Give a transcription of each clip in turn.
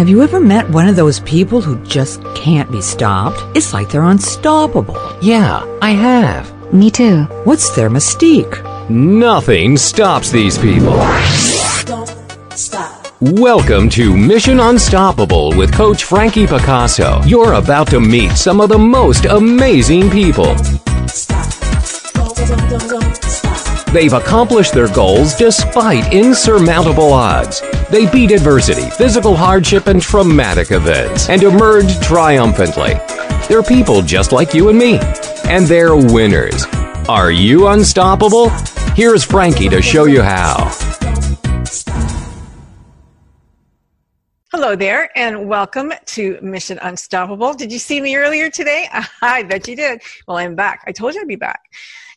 Have you ever met one of those people who just can't be stopped? It's like they're unstoppable. Yeah, I have. Me too. What's their mystique? Nothing stops these people. Don't stop. Welcome to Mission Unstoppable with Coach Frankie Picasso. You're about to meet some of the most amazing people. They've accomplished their goals despite insurmountable odds. They beat adversity, physical hardship, and traumatic events and emerged triumphantly. They're people just like you and me, and they're winners. Are you unstoppable? Here's Frankie to show you how. Hello there, and welcome to Mission Unstoppable. Did you see me earlier today? I bet you did. Well, I'm back. I told you I'd be back.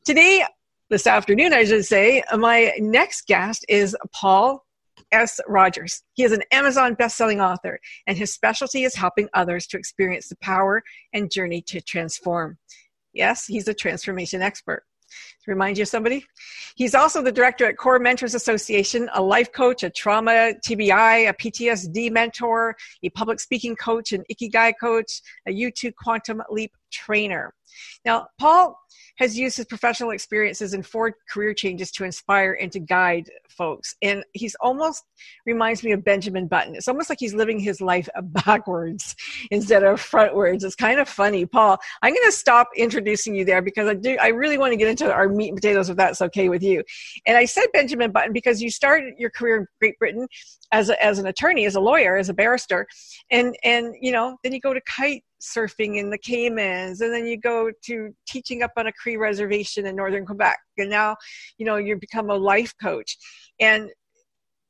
Today, this afternoon, I should say, my next guest is Paul S. Rogers. He is an Amazon best-selling author, and his specialty is helping others to experience the power and journey to transform. Yes, he's a transformation expert. To remind you of somebody, he's also the director at Core Mentors Association, a life coach, a trauma TBI, a PTSD mentor, a public speaking coach, an Ikigai coach, a U2 Quantum Leap trainer. Now, Paul has used his professional experiences and four career changes to inspire and to guide folks. And he's almost reminds me of Benjamin Button. It's almost like he's living his life backwards instead of frontwards. It's kind of funny. Paul, I'm going to stop introducing you there because I do I really want to get into our meat and potatoes if that's okay with you. And I said Benjamin Button because you started your career in Great Britain as a, as an attorney, as a lawyer, as a barrister, and and you know then you go to kite surfing in the Caymans, and then you go to teaching up on a Cree reservation in northern Quebec, and now, you know, you become a life coach, and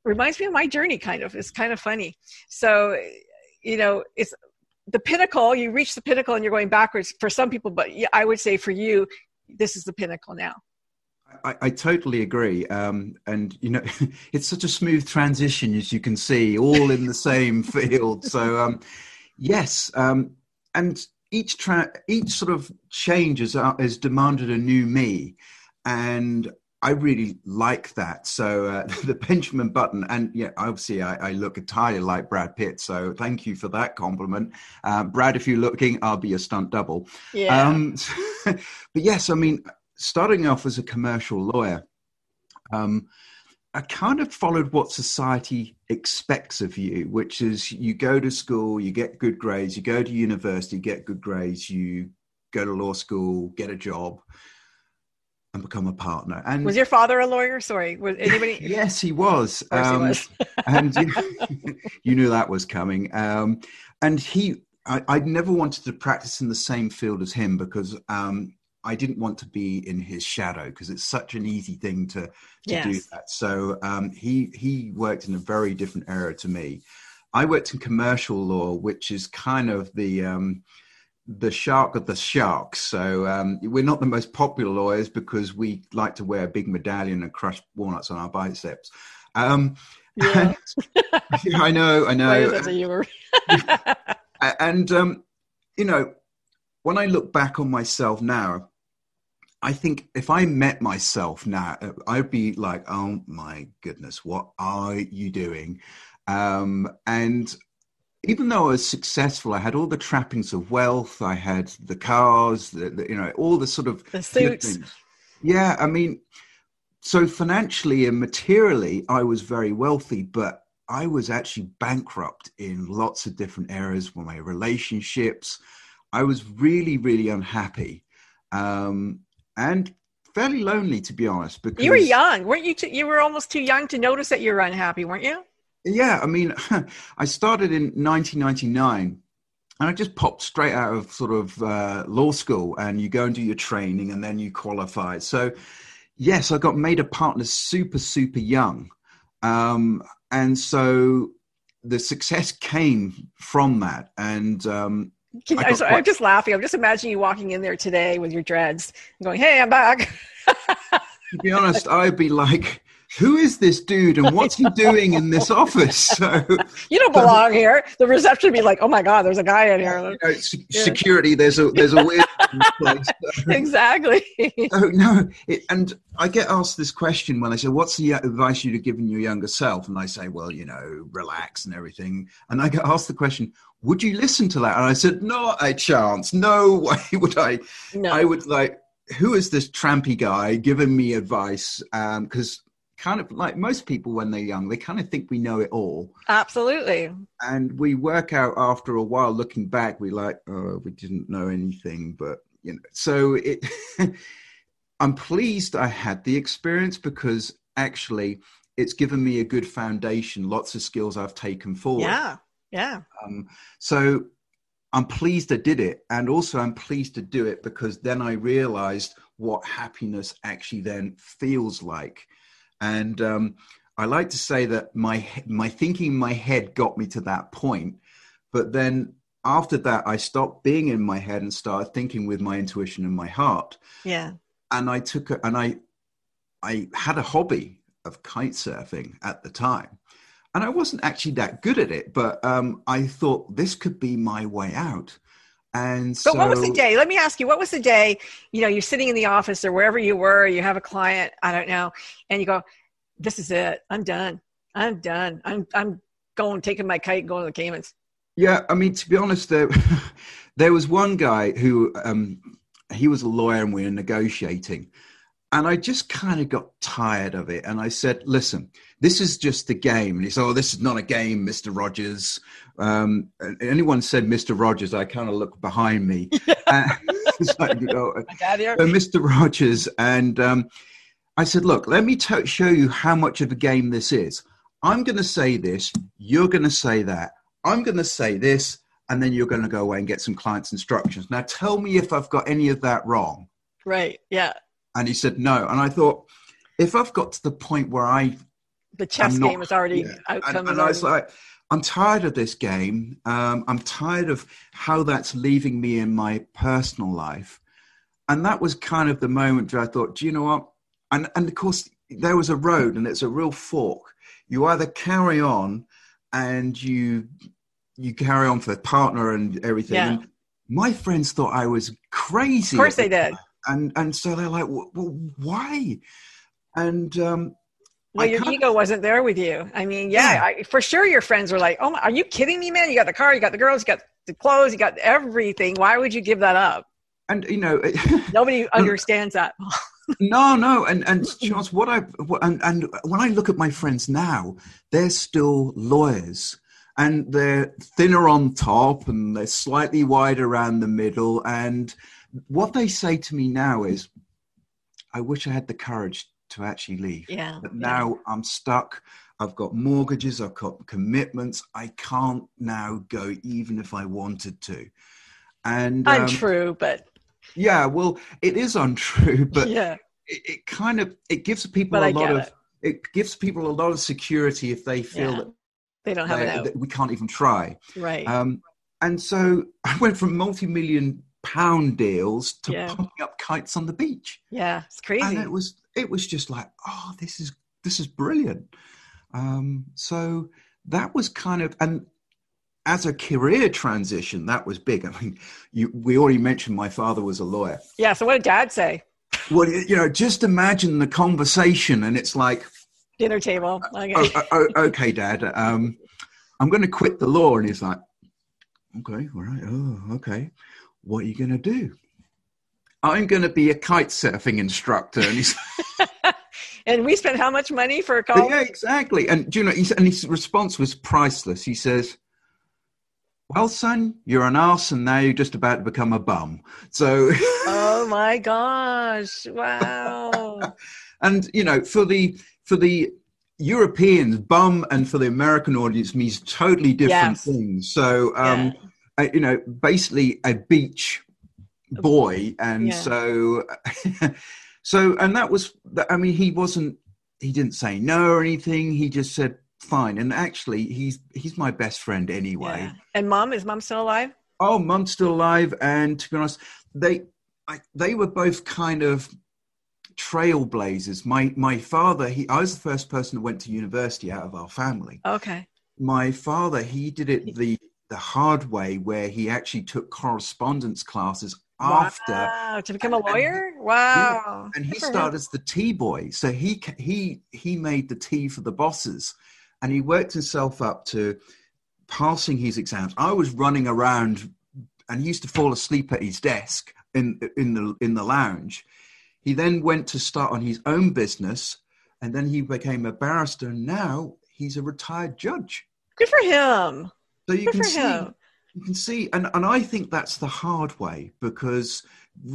reminds me of my journey. Kind of, it's kind of funny. So, you know, it's the pinnacle. You reach the pinnacle, and you're going backwards for some people, but I would say for you, this is the pinnacle now. I, I, totally agree. Um, and, you know, it's such a smooth transition, as you can see, all in the same field. So, um, yes, um, and each tra- each sort of change has, uh, has demanded a new me, and I really like that. So uh, the Benjamin Button, and yeah, obviously I, I, look entirely like Brad Pitt. So thank you for that compliment, uh, Brad. If you're looking, I'll be a stunt double. Yeah. Um, but yes, I mean, starting off as a commercial lawyer. Um, I kind of followed what society expects of you, which is you go to school, you get good grades, you go to university, get good grades, you go to law school, get a job, and become a partner. And was your father a lawyer? Sorry, was anybody? yes, he was. Um, he was. and you, you, knew that was coming. Um, and he, I, I never wanted to practice in the same field as him because um, I didn't want to be in his shadow because it's such an easy thing to, to yes. do that. So um, he he worked in a very different era to me. I worked in commercial law, which is kind of the um, the shark of the sharks. So um, we're not the most popular lawyers because we like to wear a big medallion and crush walnuts on our biceps. Um, yeah. and, I know, I know. and, and um, you know, when I look back on myself now, I think if I met myself now, I'd be like, oh my goodness, what are you doing? Um, and even though I was successful, I had all the trappings of wealth. I had the cars, the, the, you know, all the sort of the suits. Yeah, I mean, so financially and materially, I was very wealthy, but I was actually bankrupt in lots of different areas. with my relationships, I was really, really unhappy. Um, and fairly lonely to be honest because you were young weren't you too, you were almost too young to notice that you were unhappy weren't you? Yeah i mean i started in 1999 and i just popped straight out of sort of uh, law school and you go and do your training and then you qualify. So yes i got made a partner super super young. Um, and so the success came from that. And um, you, I'm, sorry, I'm, just laughing. I'm just imagining you walking in there today with your dreads and going, "Hey, I'm back." to be honest, I'd be like who is this dude and what's he doing in this office? So You don't belong here. The reception would be like, oh my God, there's a guy in here. you know, se- security, there's a there's a weird place. exactly. Oh no! It, and I get asked this question when I say, "What's the advice you'd have given your younger self?" And I say, "Well, you know, relax and everything." And I get asked the question, "Would you listen to that?" And I said, "Not a chance. No way would I. No. I would like, who is this trampy guy giving me advice? Um, because kind of like most people when they're young, they kind of think we know it all, Absolutely. and we work out after a while, looking back, we like, oh, we didn't know anything, but you know. So it, I'm pleased I had the experience because actually, it's given me a good foundation. Lots of skills I've taken forward. Yeah. Yeah. Um, so I'm pleased I did it. And also, I'm pleased to do it because then I realized what happiness actually then feels like. And um, I like to say that my, my thinking in my head got me to that point. But then after that, I stopped being in my head and started thinking with my intuition and my heart. Yeah. And I took a, and I, I had a hobby of kite surfing at the time and I wasn't actually that good at it, but um, I thought this could be my way out. And so, But what was the day? Let me ask you, what was the day? You know, you're sitting in the office or wherever you were, you have a client, I don't know, and you go, This is it. I'm done. I'm done. I'm I'm going, taking my kite and going to the Caymans. Yeah, I mean, to be honest, there, there was one guy who um, he was a lawyer and we were negotiating, and I just kind of got tired of it. And I said, "Listen, this is just a game." And he said, "Oh, this is not a game, Mister Rogers." Um, and anyone said Mister Rogers, I kind of look behind me. Uh, like, you know, My dad here. so Mr. Rogers, and um, I said, "Look, let me t- show you how much of a game this is. I'm going to say this, you're going to say that. I'm going to say this, and then you're going to go away and get some clients' instructions. Now, tell me if I've got any of that wrong." Right. Yeah. And he said, "No." And I thought, if I've got to the point where I The chess not- game is already yeah. outcome. and, and I was like, I'm tired of this game. Um, I'm tired of how that's leaving me in my personal life. And that was kind of the moment where I thought, do you know what? And, and of course, there was a road and it's a real fork. You either carry on and you you carry on for the partner and everything. Yeah. And my friends thought I was crazy. Of course they did. And and so they're like, well why? And um, Well, I your ego wasn't there with you. I mean, yeah, Yeah. I, for sure your friends were like, oh, my, are you kidding me, man? You got the car, you got the girls, you got the clothes, you got everything. Why would you give that up? and you know, Nobody understands that. No, no, and and Charles, what I what- and and when I look at my friends now, they're still lawyers, and they're thinner on top, and they're slightly wider around the middle, and what they say to me now is, "I wish I had the courage to actually leave, Yeah. but now I'm stuck." I've got mortgages, I've got commitments. I can't now go even if I wanted to. And um, Untrue, but yeah, well, it is untrue, but yeah, it, it kind of it gives people But a I lot of it. it. gives people a lot of security if they feel Yeah. that, they don't have they- it out. we can't even try. Right. Um, and so I went from multi-million pound deals to Yeah. pumping up kites on the beach, yeah, it's crazy. and it was it was just like, oh, this is this is brilliant. Um, so that was kind of and as a career transition, that was big. I mean, you, we already mentioned my father was a lawyer. yeah, so what did dad say? Well, you know, just imagine the conversation, and it's like, Dinner table. Okay. oh, oh, oh, okay, Dad, um, I'm going to quit the law. And he's like, okay, all right, oh, okay. What are you going to do? I'm going to be a kite surfing instructor. And he's, and we spent how much money for a call? yeah, exactly. And do you know, he's, and his response was priceless. He says, well, son, you're an arse, and now you're just about to become a bum. So, Oh my gosh! Wow. and you know, for the for the Europeans, bum, and for the American audience means totally different Yes. things. So, um, Yeah. uh, you know, basically a beach boy, and Yeah. so, so, and that was, I mean, he wasn't, he didn't say no or anything. He just said fine. And actually, he's he's my best friend anyway. Yeah. And mom is mom still alive? Oh, mom's still alive, and to be honest, they I, they were both kind of trailblazers. My my father, he I was the first person that went to university out of our family. Okay. My father, he did it the the hard way, where he actually took correspondence classes after Wow, to become a and- and- lawyer? Wow. and he Good for him. started as the tea boy so he he he made the tea for the bosses and he worked himself up to passing his exams i was running around and he used to fall asleep at his desk in in the in the lounge he then went to start on his own business and then he became a barrister and now he's a retired judge Good for him. so you Good can for see him. You can see and, and i think that's the hard way because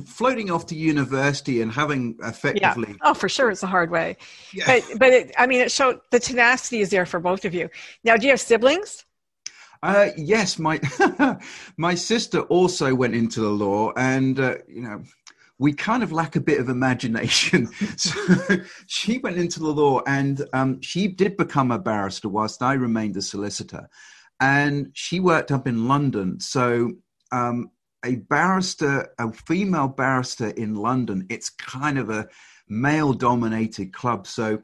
floating off to university and having Yeah. effectively Oh, for sure, it's a hard way. Yeah. But but it, I mean, it showed the tenacity is there for both of you. Now, do you have siblings? Uh, yes, my my sister also went into the law, and uh, you know, we kind of lack a bit of imagination. so she went into the law, and um, she did become a barrister, whilst I remained a solicitor. And she worked up in London. So um, a barrister, a female barrister in London, it's kind of a male-dominated club. So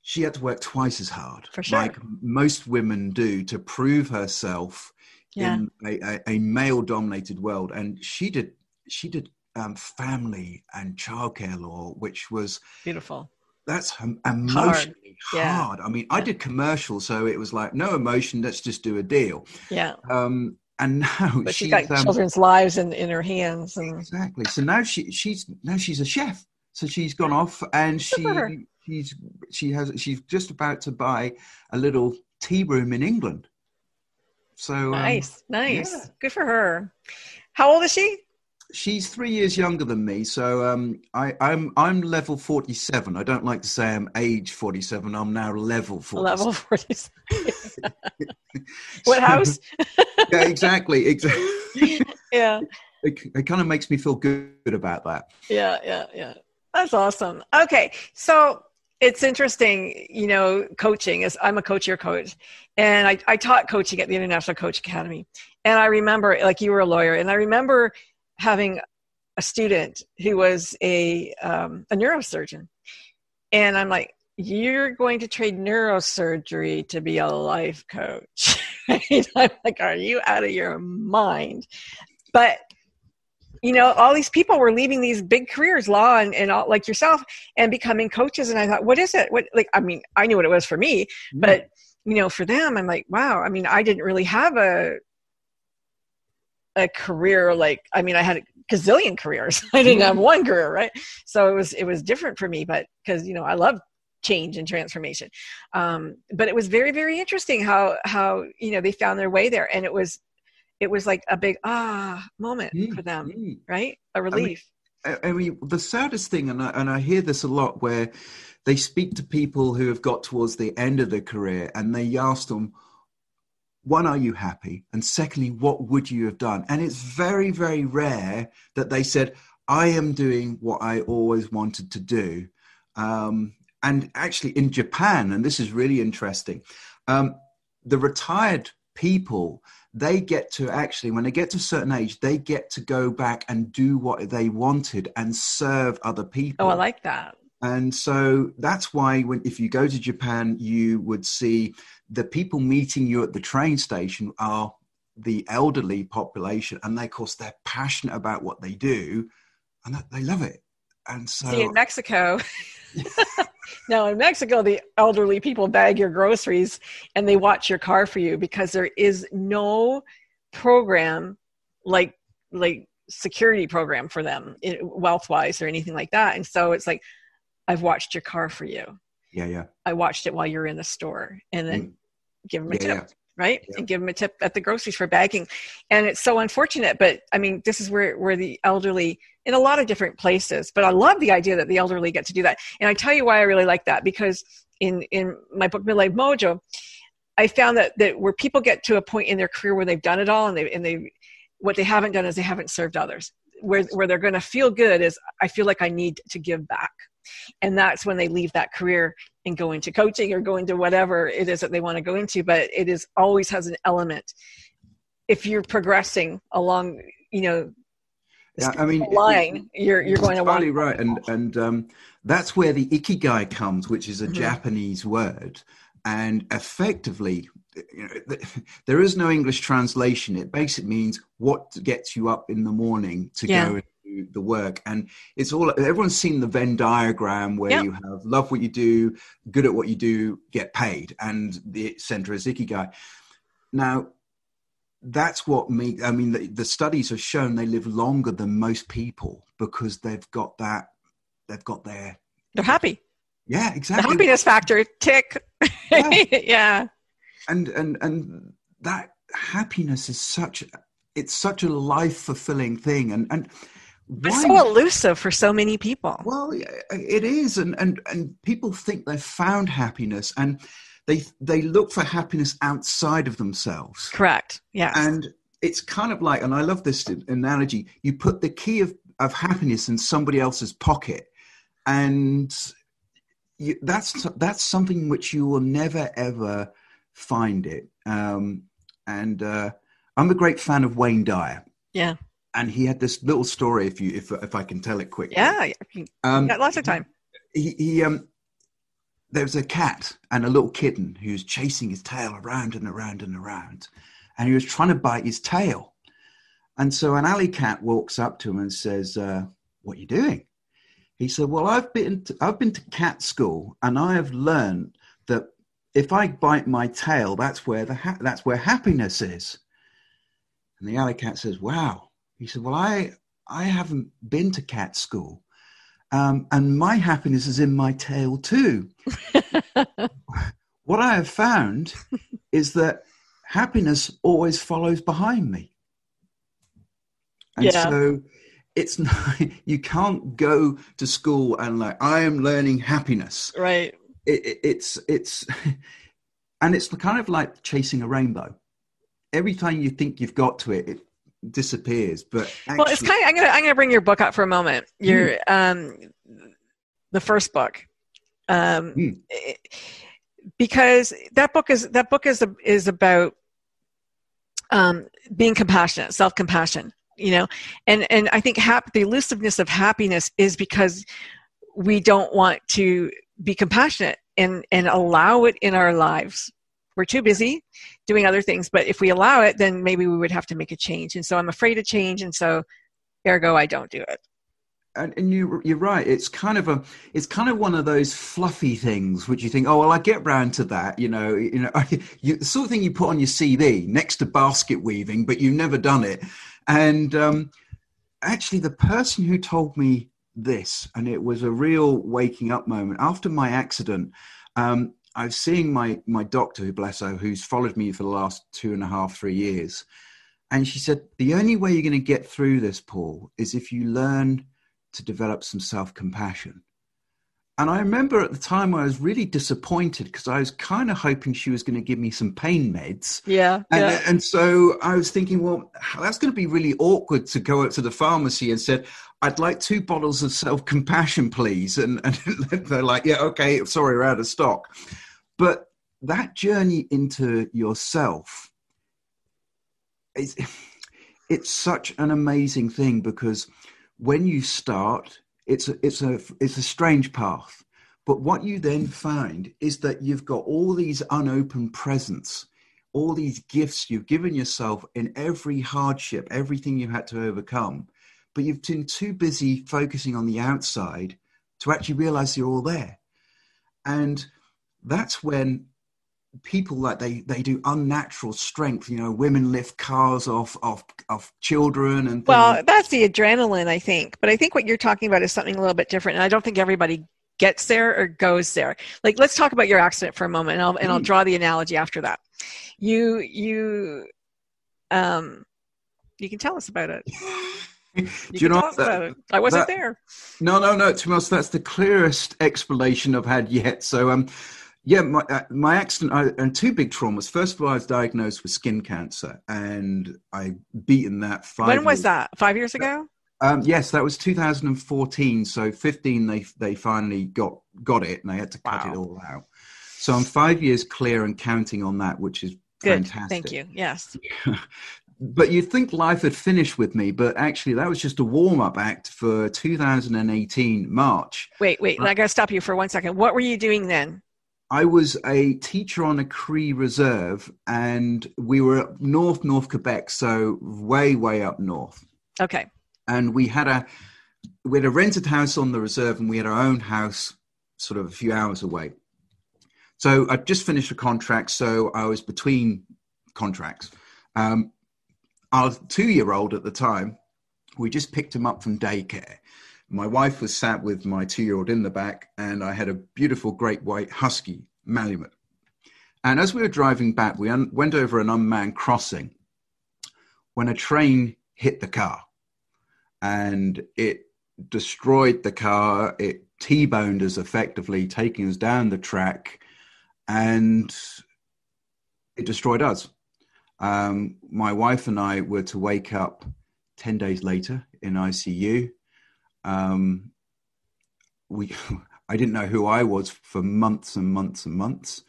she had to work twice as hard, sure. like most women do, to prove herself Yeah. in a, a, a male-dominated world. And she did she did um, family and childcare law, which was Beautiful. That's em- emotionally Yeah. hard. I mean, I did commercials, so it was like no emotion. Let's just do a deal. Yeah. Um, and now But she's she's got um, children's lives in, in her hands. And exactly. So now she she's now she's a chef. So she's gone off and she she's she has she's just about to buy a little tea room in England. So um, nice, nice. yeah. Good for her. How old is she? She's three years younger than me. So um, I, I'm I'm level forty seven. I don't like to say I'm age forty seven. I'm now level forty. Level 47. what house? yeah, exactly. Exactly. yeah. it, it kind of makes me feel good about that. Yeah, yeah, yeah. That's awesome. Okay, so it's interesting, you know, coaching is I'm a coach your coach. And I, I taught coaching at the International Coach Academy. And I remember like you were a lawyer, and I remember having a student who was a um, a neurosurgeon. And I'm like, you're going to trade neurosurgery to be a life coach. I'm like, are you out of your mind? But you know, all these people were leaving these big careers, law and, and all, like yourself, and becoming coaches. And I thought, what is it? What like? I mean, I knew what it was for me, but you know, for them, I'm like, wow. I mean, I didn't really have a a career like. I mean, I had a gazillion careers. I didn't have one career, right? So it was it was different for me, but because you know, I love change and transformation. Um, but it was very very interesting how how you know they found their way there, and it was it was like a big ah moment Mm, for them mm. right? A relief. I I mean, the saddest thing, and I, and I hear this a lot, where they speak to people who have got towards the end of their career, and they ask them, "One, are you happy?" And secondly, what would you have done? And it's very, very rare that they said, "I am doing what I always wanted to do." Um, and actually, in Japan, and this is really interesting, um, the retired people they get to actually when they get to a certain age they get to go back and do what they wanted and serve other people oh, I like that. And so that's why when if you go to japan you would see the people meeting you at the train station are the elderly population and they of course they're passionate about what they do and that- they love it and so See, in Mexico, now in Mexico, the elderly people bag your groceries and they watch your car for you because there is no program like like security program for them wealth wise or anything like that. And so it's like, I've watched your car for you. yeah yeah I watched it while you're in the store, and then Mm. give them a yeah, tip. yeah. right Yeah. and give them a tip at the groceries for bagging and it's so unfortunate but i mean this is where where the elderly in a lot of different places but i love the idea that the elderly get to do that and i tell you why i really like that because in in my book midlife mojo i found that that where people get to a point in their career where they've done it all and they and they what they haven't done is they haven't served others where where they're going to feel good is i feel like i need to give back and that's when they leave that career and go into coaching or go into whatever it is that they want to go into but it is always has an element if you're progressing along you know Yeah, I mean, line, you're you're going to entirely right, and and um, that's where the ikigai comes, which is a Mhm. Japanese word, and effectively, you know, there is no English translation. It basically means what gets you up in the morning to Yeah. go and do the work, and it's all. Everyone's seen the Venn diagram where you have love what you do, good at what you do, get paid, and the center is ikigai. Now, that's what me i mean the, the studies have shown they live longer than most people because they've got that they've got their They're happy. yeah The exactly happiness factor tick. Yeah. yeah. and and and that happiness is such it's such a life fulfilling thing and and It's why so elusive for so many people. well it is and and and people think they've found happiness and they they look for happiness outside of themselves Correct. Yes. and it's kind of like and i love this analogy you put the key of, of happiness in somebody else's pocket and you, that's that's something which you will never ever find it um, and uh, i'm a great fan of wayne dyer yeah. And he had this little story if you if, if i can tell it quickly Yeah. Um, got lots of time. he, he um there was a cat and a little kitten who was chasing his tail around and around and around and he was trying to bite his tail and so an alley cat walks up to him and says uh, what are you doing he said well i've been to, i've been to cat school and i have learned that if i bite my tail that's where the ha- that's where happiness is and the alley cat says wow he said well i i haven't been to cat school um, and my happiness is in my tail too. what I have found is that happiness always follows behind me. And Yeah. so it's not, you can't go to school and like, I am learning happiness. Right. It, it, it's, it's, and it's kind of like chasing a rainbow. Every time you think you've got to it, it disappears. But actually, well, it's kind of. I'm gonna. I'm gonna bring your book up for a moment. Your um, the first book, um, Hmm. it- because that book is that book is is about um being compassionate, self compassion. You know, and and I think hap- the elusiveness of happiness is because we don't want to be compassionate and and allow it in our lives. We're too busy doing other things, but if we allow it, then maybe we would have to make a change. And so I'm afraid of change, and so ergo I don't do it. and, and you you're right it's kind of a it's kind of one of those fluffy things which you think oh well i get round to that you know you know you, the sort of thing you put on your cv next to basket weaving but you've never done it and um actually the person who told me this and it was a real waking up moment after my accident um i was seeing my my doctor who bless her who's followed me for the last two and a half three years and she said the only way you're going to get through this paul is if you learn to develop some self compassion. And I remember at the time I was really disappointed because I was kind of hoping she was going to give me some pain meds. Yeah, And, yeah. and so I was thinking, well, that's going to be really awkward to go up to the pharmacy and said, I'd like two bottles of self compassion, please. And, and they're like, yeah, okay, sorry, we're out of stock. But that journey into yourself is it's such an amazing thing because when you start, it's a, it's a it's a strange path. But what you then find is that you've got all these unopened presents, all these gifts you've given yourself in every hardship, everything you had to overcome. But you've been too busy focusing on the outside to actually realize you're all there. And that's when people like they they do unnatural strength you know women lift cars off off off children and things. Well, that's the adrenaline, I think. But I think what you're talking about is something a little bit different, and I don't think everybody gets there or goes there. Like, let's talk about your accident for a moment, and I'll and I'll Mm. draw the analogy after that. You you um you can tell us about it. You you know that-. I wasn't that- there. No, no, no. To that's the clearest explanation I've had yet. So, um, yeah, my uh, my accident I, and two big traumas. First of all, I was diagnosed with skin cancer, and I beaten that five. When was years- that? Five years ago? Um, yes, that was 2014. So 15, they they finally got got it, and they had to cut Wow. it all out. So I'm five years clear and counting on that, which is Good. fantastic. Thank you. Yes. but you'd think life had finished with me, but actually that was just a warm up act for 2018 March. Wait, wait. I got to stop you for one second. What were you doing then? I was a teacher on a Cree reserve, and we were up north, North Quebec, so way, way up north. Okay. And we had a we had a rented house on the reserve, and we had our own house, sort of a few hours away. So I'd just finished a contract, so I was between contracts. Um, our two-year-old at the time, we just picked him up from daycare. My wife was sat with my two-year-old in the back, and I had a beautiful great white husky Malamute. And as we were driving back, we un- went over an unmanned crossing when a train hit the car, and it destroyed the car. It T-boned us effectively, taking us down the track, and it destroyed us. Um, my wife and I were to wake up 10 days later in ICU. Um, we, I didn't know who I was for months and months and months.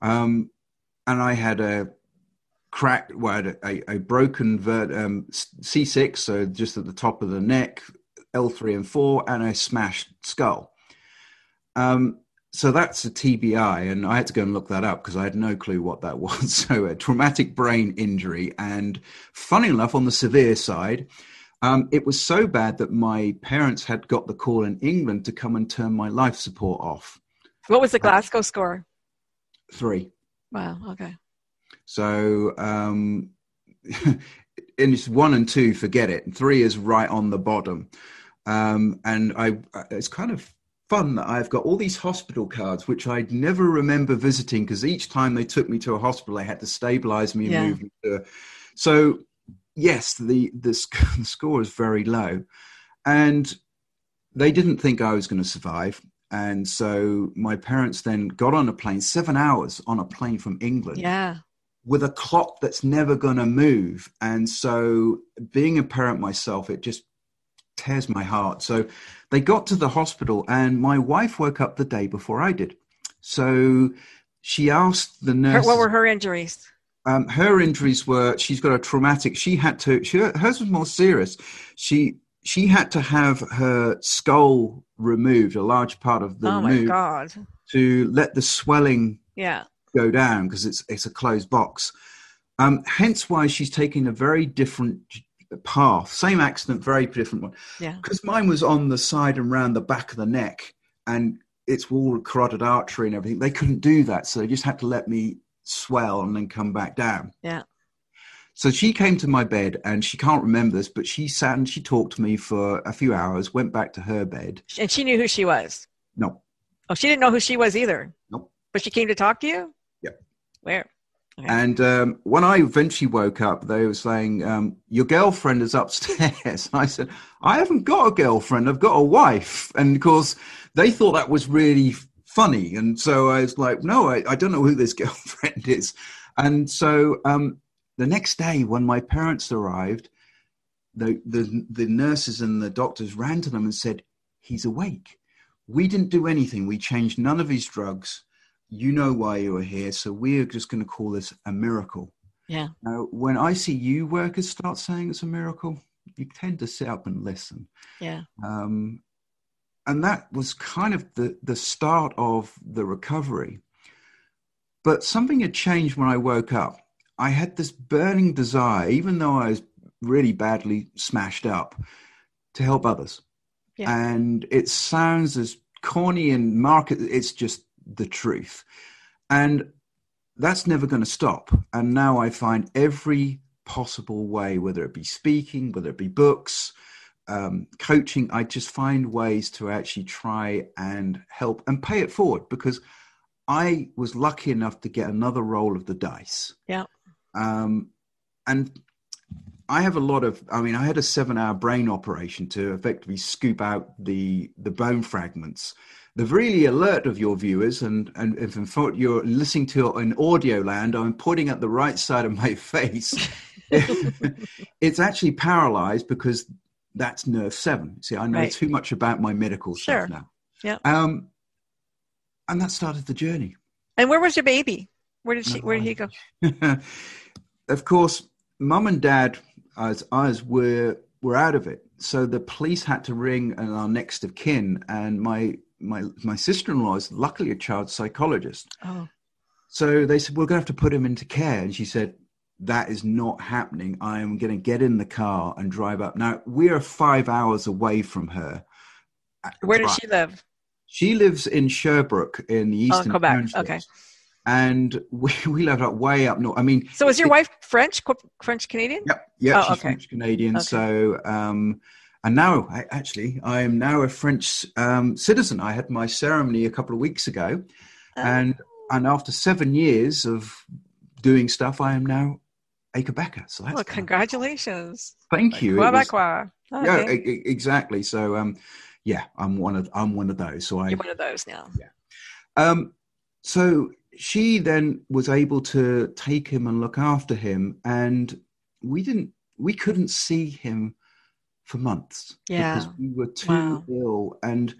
Um, and I had a crack, well, a, a, broken vert, um, C6, so just at the top of the neck, L3 and 4, and a smashed skull. Um, so that's a TBI, and I had to go and look that up because I had no clue what that was. So a traumatic brain injury, and funny enough, on the severe side, um, it was so bad that my parents had got the call in England to come and turn my life support off. What was the Glasgow score? Three. Wow. Okay. So, um, and it's one and two, forget it. Three is right on the bottom. Um, and I, it's kind of fun that I've got all these hospital cards, which I'd never remember visiting because each time they took me to a hospital, they had to stabilize me and Yeah. move me to. So, yes, the, the, sc- the score is very low. And they didn't think I was going to survive. And so my parents then got on a plane, seven hours on a plane from England Yeah. with a clock that's never going to move. And so, being a parent myself, it just tears my heart. So, they got to the hospital, and my wife woke up the day before I did. So, she asked the nurse. what were her injuries? um, her injuries were she's got a traumatic. She had to. She, hers was more serious. She she had to have her skull removed, a large part of the oh my God. to let the swelling Yeah. go down because it's it's a closed box. Um, hence why she's taking a very different path. Same accident, very different one. Yeah. Because mine was on the side and round the back of the neck, and it's all carotid artery and everything. They couldn't do that, so they just had to let me swell and then come back down. Yeah. So she came to my bed, and she can't remember this, but she sat and she talked to me for a few hours. Went back to her bed. And she knew who she was. No, Oh, she didn't know who she was either. Nope. But she came to talk to you? Yep. Where? And um, when I eventually woke up, they were saying, um, Your girlfriend is upstairs. I said, I haven't got a girlfriend, I've got a wife. And of course, they thought that was really funny. And so I was like, No, I, I don't know who this girlfriend is. And so um, the next day, when my parents arrived, the, the, the nurses and the doctors ran to them and said, He's awake. We didn't do anything, we changed none of his drugs you know why you are here, so we're just going to call this a miracle. Yeah. Now, when ICU workers start saying it's a miracle, you tend to sit up and listen. Yeah. Um, and that was kind of the, the start of the recovery. But something had changed when I woke up. I had this burning desire, even though I was really badly smashed up, to help others. Yeah. And it sounds as corny and market, it's just the truth. And that's never going to stop. And now I find every possible way, whether it be speaking, whether it be books, um, coaching, I just find ways to actually try and help and pay it forward because I was lucky enough to get another roll of the dice. Yeah. Um, and I have a lot of, I mean, I had a seven hour brain operation to effectively scoop out the, the bone fragments. The really alert of your viewers, and, and if in fact you're listening to it in audio land, I'm pointing at the right side of my face. it's actually paralyzed because that's nerve seven. See, I know Right. too much about my medical Sure. stuff now. Yeah. Um, and that started the journey. And where was your baby? Where did she? Where did he go? of course, mum and dad, as us, were were out of it. So the police had to ring our next of kin, and my my my sister in law is luckily a child psychologist. Oh, So they said, We're going to have to put him into care. And she said, That is not happening. I am going to get in the car and drive up. Now, we are five hours away from her. where does she live? She lives in Sherbrooke in the eastern Oh, eastern Quebec. townships. Okay. And we, we live up way up north. I mean, So is your it- wife French, French Canadian? Yep, yep. Oh, she's okay. French Canadian. Okay. So, um, and now I, actually, I am now a French um, citizen. I had my ceremony a couple of weeks ago, Oh. and and after seven years of doing stuff, I am now a Quebecer. So that's Well, congratulations. thank you. Was- yeah, Okay. e- exactly. So, um, yeah, I'm one of I'm one of those. So I You're one of those now. Um, so she then was able to take him and look after him, and we didn't, we couldn't see him for months Yeah. because we were too Wow. ill. And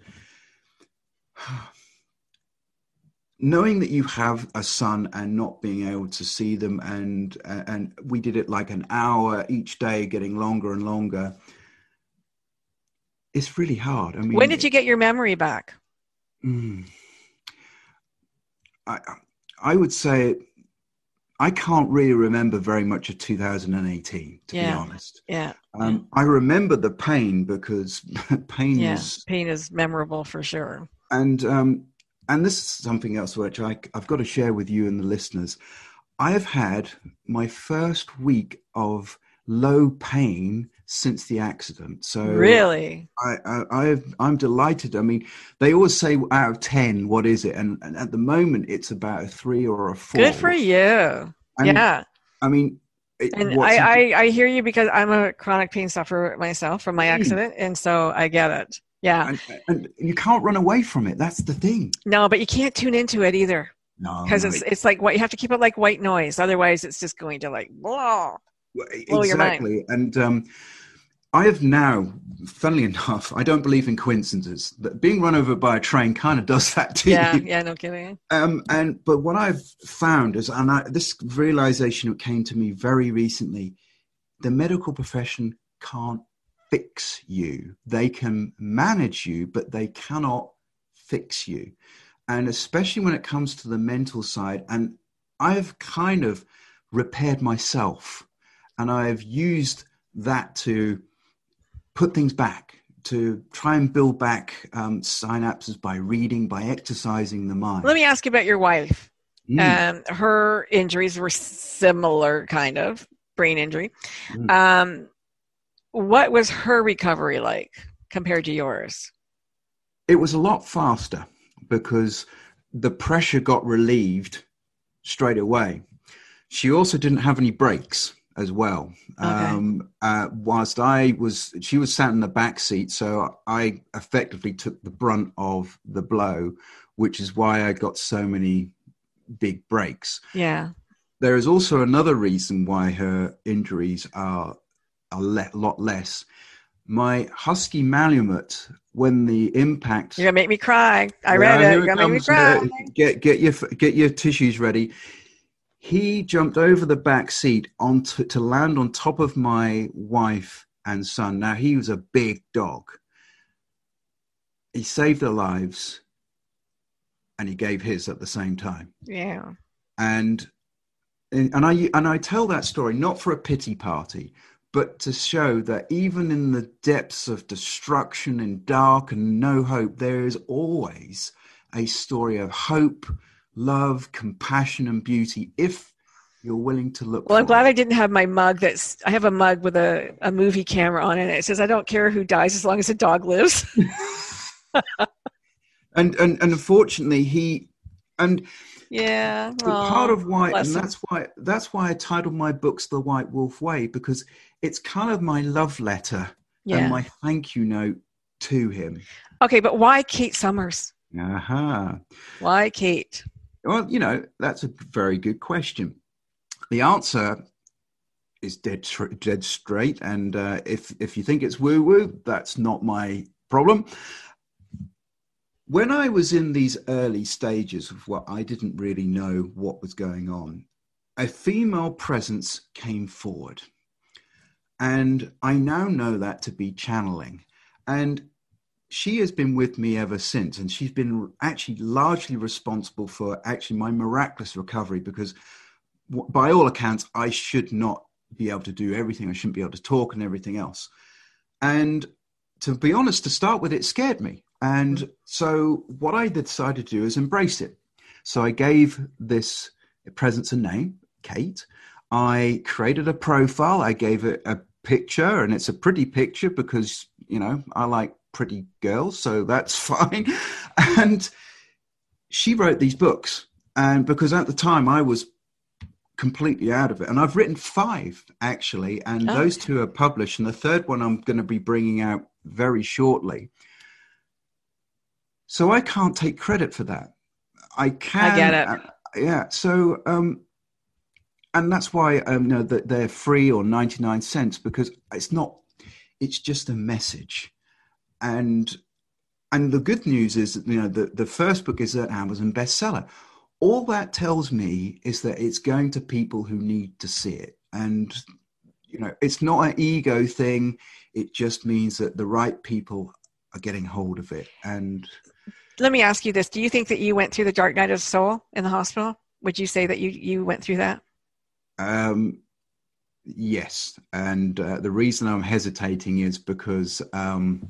knowing that you have a son and not being able to see them, and and we did it like an hour each day, getting longer and longer. It's really hard. I mean, When did you get your memory back? Mm. I I would say I can't really remember very much of 2018, to Yeah. be honest. Yeah. Um, I remember the pain because pain Yeah. is, Pain is memorable for sure. and um, and this is something else which I, I've got to share with you and the listeners. I have had my first week of low pain since the accident. So Really? I, I, I've, I'm delighted. I mean, they always say out of 10, what is it? And, and at the moment, it's about a three or a four. Good for you. And, yeah. I mean, it, And I, I, I hear you because I'm a chronic pain sufferer myself from my Mm. accident. And so I get it. Yeah. and, and you can't run away from it. That's the thing. No, but you can't tune into it either No, because no, it's it's like what you have to keep it like white noise. Otherwise, it's just going to like blah. Blow your mind. exactly. And um, I have now, funnily enough, I don't believe in coincidences. But being run over by a train kind of does that to Yeah, you. yeah, no kidding. Um, and but what I've found is, and I, this realization came to me very recently: the medical profession can't fix you. They can manage you, but they cannot fix you. And especially when it comes to the mental side, and I've kind of repaired myself, and I've used that to put things back. To try and build back um, synapses by reading, by exercising the mind. Let me ask you about your wife. Mm. Um, her injuries were similar, kind of brain injury. Mm. Um, what was her recovery like compared to yours? It was a lot faster because the pressure got relieved straight away. She also didn't have any breaks as well. Okay. Um, uh, whilst I was, she was sat in the back seat, so I effectively took the brunt of the blow, which is why I got so many big breaks. Yeah. There is also another reason why her injuries are a le- lot less. My husky Malamute, when the impact You're gonna make me cry. I read yeah, it. You're gonna make me cry. Get get your get your tissues ready. He jumped over the back seat onto to land on top of my wife and son. Now he was a big dog. He saved their lives, and he gave his at the same time. Yeah. And and I and I tell that story not for a pity party, but to show that even in the depths of destruction and dark and no hope, there is always a story of hope, love, compassion, and beauty if you're willing to look. Well, I'm glad it. I didn't have my mug. That's I have a mug with a, a movie camera on it. It says, "I don't care who dies as long as the dog lives." And and and unfortunately, he and yeah. But part of why, and that's why, that's why I titled my books "The White Wolf Way" because it's kind of my love letter yeah. and my thank you note to him. okay, but why Kate Summers? Uh huh. Why Kate? Well, you know, that's a very good question. The answer is dead, dead straight, and uh, if if you think it's woo woo, that's not my problem. When I was in these early stages of what I didn't really know what was going on, a female presence came forward. And I now know that to be channeling. And she has been with me ever since. And she's been actually largely responsible for actually my miraculous recovery because, by all accounts, I should not be able to do everything. I shouldn't be able to talk and everything else. And to be honest, to start with, it scared me. And mm. so what I decided to do is embrace it. So I gave this presence a name, Kate. I created a profile. I gave it a picture, and it's a pretty picture because, you know, I like pretty girl, so that's fine. And she wrote these books. And because at the time I was completely out of it. And I've written five actually, and Oh. those two are published. And the third one I'm going to be bringing out very shortly. So I can't take credit for that. I can. I get it. uh, yeah. So, um, and that's why um, you know that they're free or ninety nine cents because it's not. It's just a message, and and the good news is that you know the the first book is an Amazon bestseller. All that tells me is that it's going to people who need to see it, and you know it's not an ego thing. It just means that the right people are getting hold of it, and Let me ask you this: Do you think that you went through the dark night of the soul in the hospital? Would you say that you you went through that? Um, yes, and uh, the reason I'm hesitating is because um,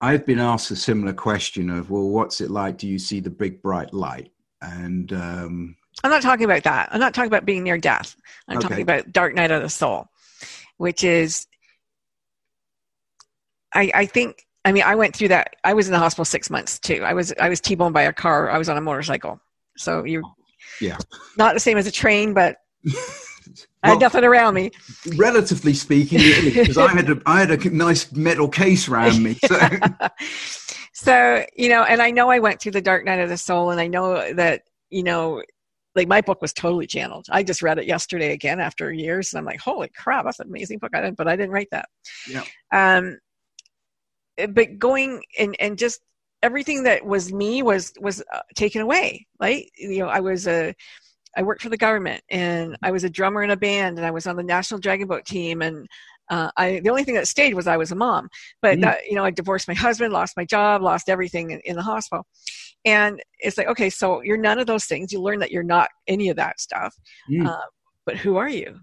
I've been asked a similar question of, well, what's it like? Do you see the big bright light? And um, I'm not talking about that. I'm not talking about being near death. I'm Okay. talking about dark night of the soul, which is, I, I think. I mean, I went through that. I was in the hospital six months too. I was I was t-boned by a car. I was on a motorcycle, so you Yeah. not the same as a train, but I Well- had nothing around me. relatively speaking, because I had a, I had a nice metal case around me. So. so you know, and I know I went through the dark night of the soul, and I know that you know, like my book was totally channeled. I just read it yesterday again after years, and I'm like, holy crap, that's an amazing book. I didn't, but I didn't write that. Yeah. Um, but going and and just everything that was me was was uh, taken away. Right? You know, I was a I worked for the government, and I was a drummer in a band, and I was on the national dragon boat team, and uh, I the only thing that stayed was I was a mom. But Mm. that, you know, I divorced my husband, lost my job, lost everything in, in the hospital, and it's like, okay, so you're none of those things. You learn that you're not any of that stuff. Mm. Uh, but who are you?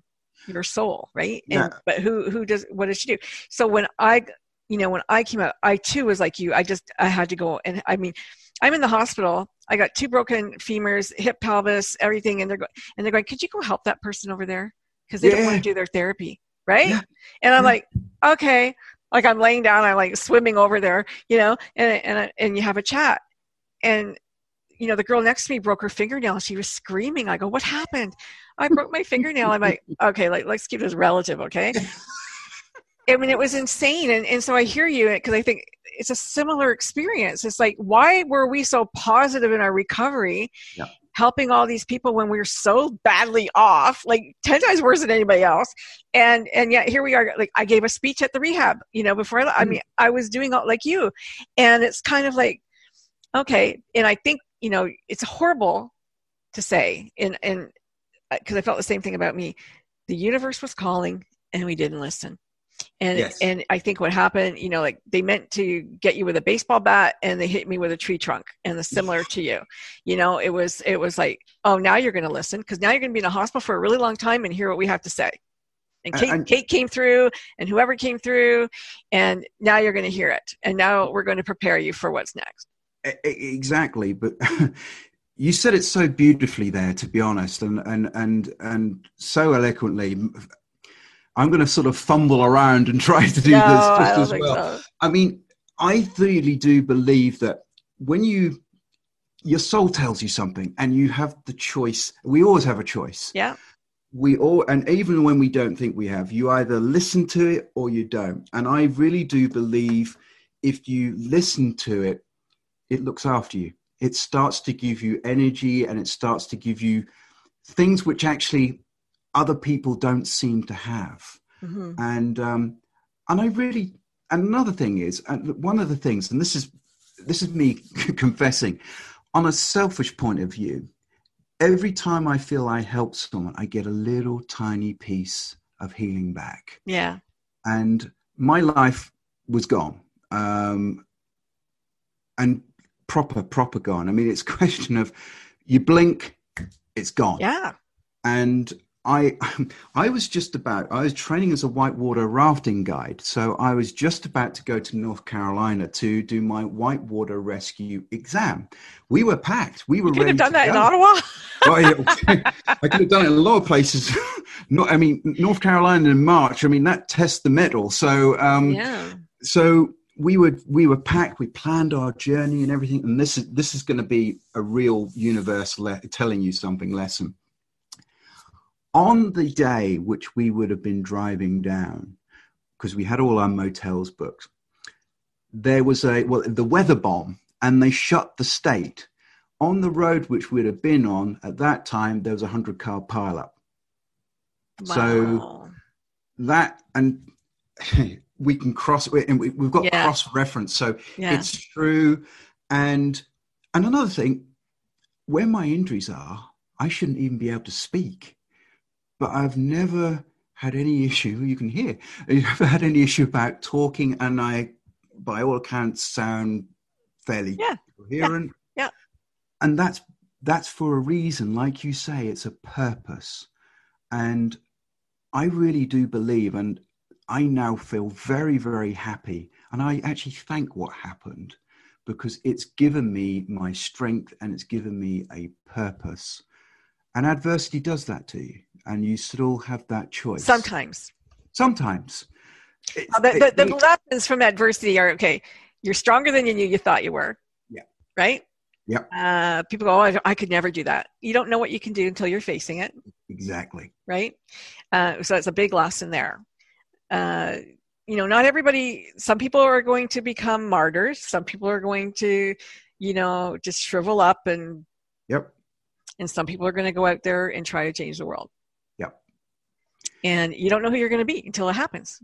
Your soul, right? And Yeah. but who who does what does she do? So when I you know when I came out, I too was like you. I just I had to go and I mean, I'm in the hospital. I got two broken femurs, hip, pelvis, everything, and they're going and they're going. Could you go help that person over there because they don't want to do their therapy, right? Yeah. And I'm Yeah. like, okay. Like I'm laying down, I'm like swimming over there, you know, and and and you have a chat, and you know the girl next to me broke her fingernail. She was screaming. I go, what happened? I broke my fingernail. I'm like, okay, like let's keep this relative, okay? I mean, it was insane, and and so I hear you because I think it's a similar experience. It's like, why were we so positive in our recovery? Yeah. helping all these people when we were so badly off like 10 times worse than anybody else and and yet here we are like i gave a speech at the rehab you know before i, le- I Mm. mean i was doing all like you and it's kind of like okay and i think you know it's horrible to say and and because i felt the same thing about me the universe was calling and we didn't listen and Yes. and i think what happened you know like they meant to get you with a baseball bat and they hit me with a tree trunk and the similar to you. You know it was it was like oh now you're going to listen because now you're going to be in a hospital for a really long time and hear what we have to say. And kate, and- kate came through and whoever came through and now you're going to hear it. And now we're going to prepare you for what's next. Exactly. But you said it so beautifully there to be honest and and and and so eloquently i'm going to sort of fumble around and try to do no, this just as well. so. i mean i really do believe that when you your soul tells you something and you have the choice we always have a choice. Yeah. We all and even when we don't think we have you either listen to it or you don't. And i really do believe if you listen to it it looks after you. It starts to give you energy and it starts to give you things which actually other people don't seem to have hmm and um and i really and another thing is and one of the things and this is this is me confessing on a selfish point of view every time I feel I help someone, I get a little tiny piece of healing back. Yeah. And my life was gone. Um, and proper, proper gone. I mean, it's a question of you blink, it's gone. Yeah. and I I was just about I was training as a whitewater rafting guide, so I was just about to go to North Carolina to do my whitewater rescue exam. We were packed. We were You could ready have done that in. Ottawa. Yeah. I could have done it in a lot of places. Not, I mean, North Carolina in March. I mean, that tests the mettle. So, um, yeah. so we were we were packed. We planned our journey and everything. And this is this is going to be a real universe le- telling you something lesson. On the day which we would have been driving down, because we had all our motels booked, there was a well the weather bomb, and they shut the state. On the road which we'd have been on at that time, there was a hundred car pileup. So- that and we can cross and we, we've got Yeah. cross reference so yeah. it's true and and another thing where my injuries are i shouldn't even be able to speak but i've never had any issue you can hear i've never had any issue about talking and i by all accounts sound fairly Yeah. coherent. Yeah. and that's that's for a reason. Like you say it's a purpose. And i really do believe and i now feel very very happy. And i actually thank what happened because it's given me my strength and it's given me a purpose and adversity does that to you and you still have that choice Sometimes. sometimes It's- Uh, The, the, the it- lessons from adversity are okay. You're stronger than you knew you thought you were. Yeah. Right? Yep. Uh, people go, oh, I, I could never do that. You don't know what you can do until you're facing it. exactly right? Uh, so it's a big lesson there. Uh, you know, not everybody. Some people are going to become martyrs. Some people are going to, you know, just shrivel up, and yep and some people are going to go out there and try to change the world. Yep. And you don't know who you're going to be until it happens.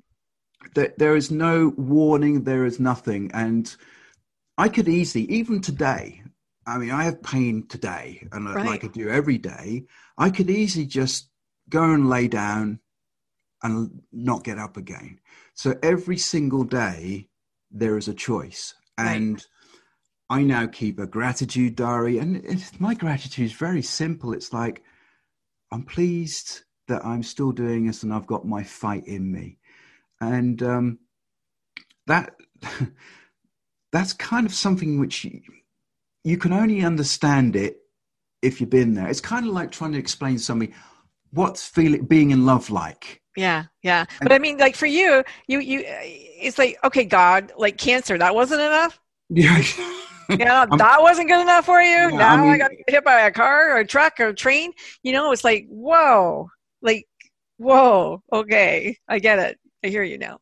there, there is no warning there is nothing and i could easily even today i mean i have pain today and Right. like i do every day i could easily just go and lay down and not get up again so every single day there is a choice Right. I now keep a gratitude diary and it's, my gratitude is very simple it's like i'm pleased that i'm still doing this and i've got my fight in me and um, that that's kind of something which you, you can only understand it if you've been there. It's kind of like trying to explain something what's feeling being in love like. Yeah, yeah. But I mean, like for you, you you, it's like okay, God, like cancer, that wasn't enough. Yeah. Yeah, that wasn't good enough for you. Yeah, now I I, got hit by a car or a truck or a train. You know, it's like whoa, like whoa. Okay, I get it. I hear you now.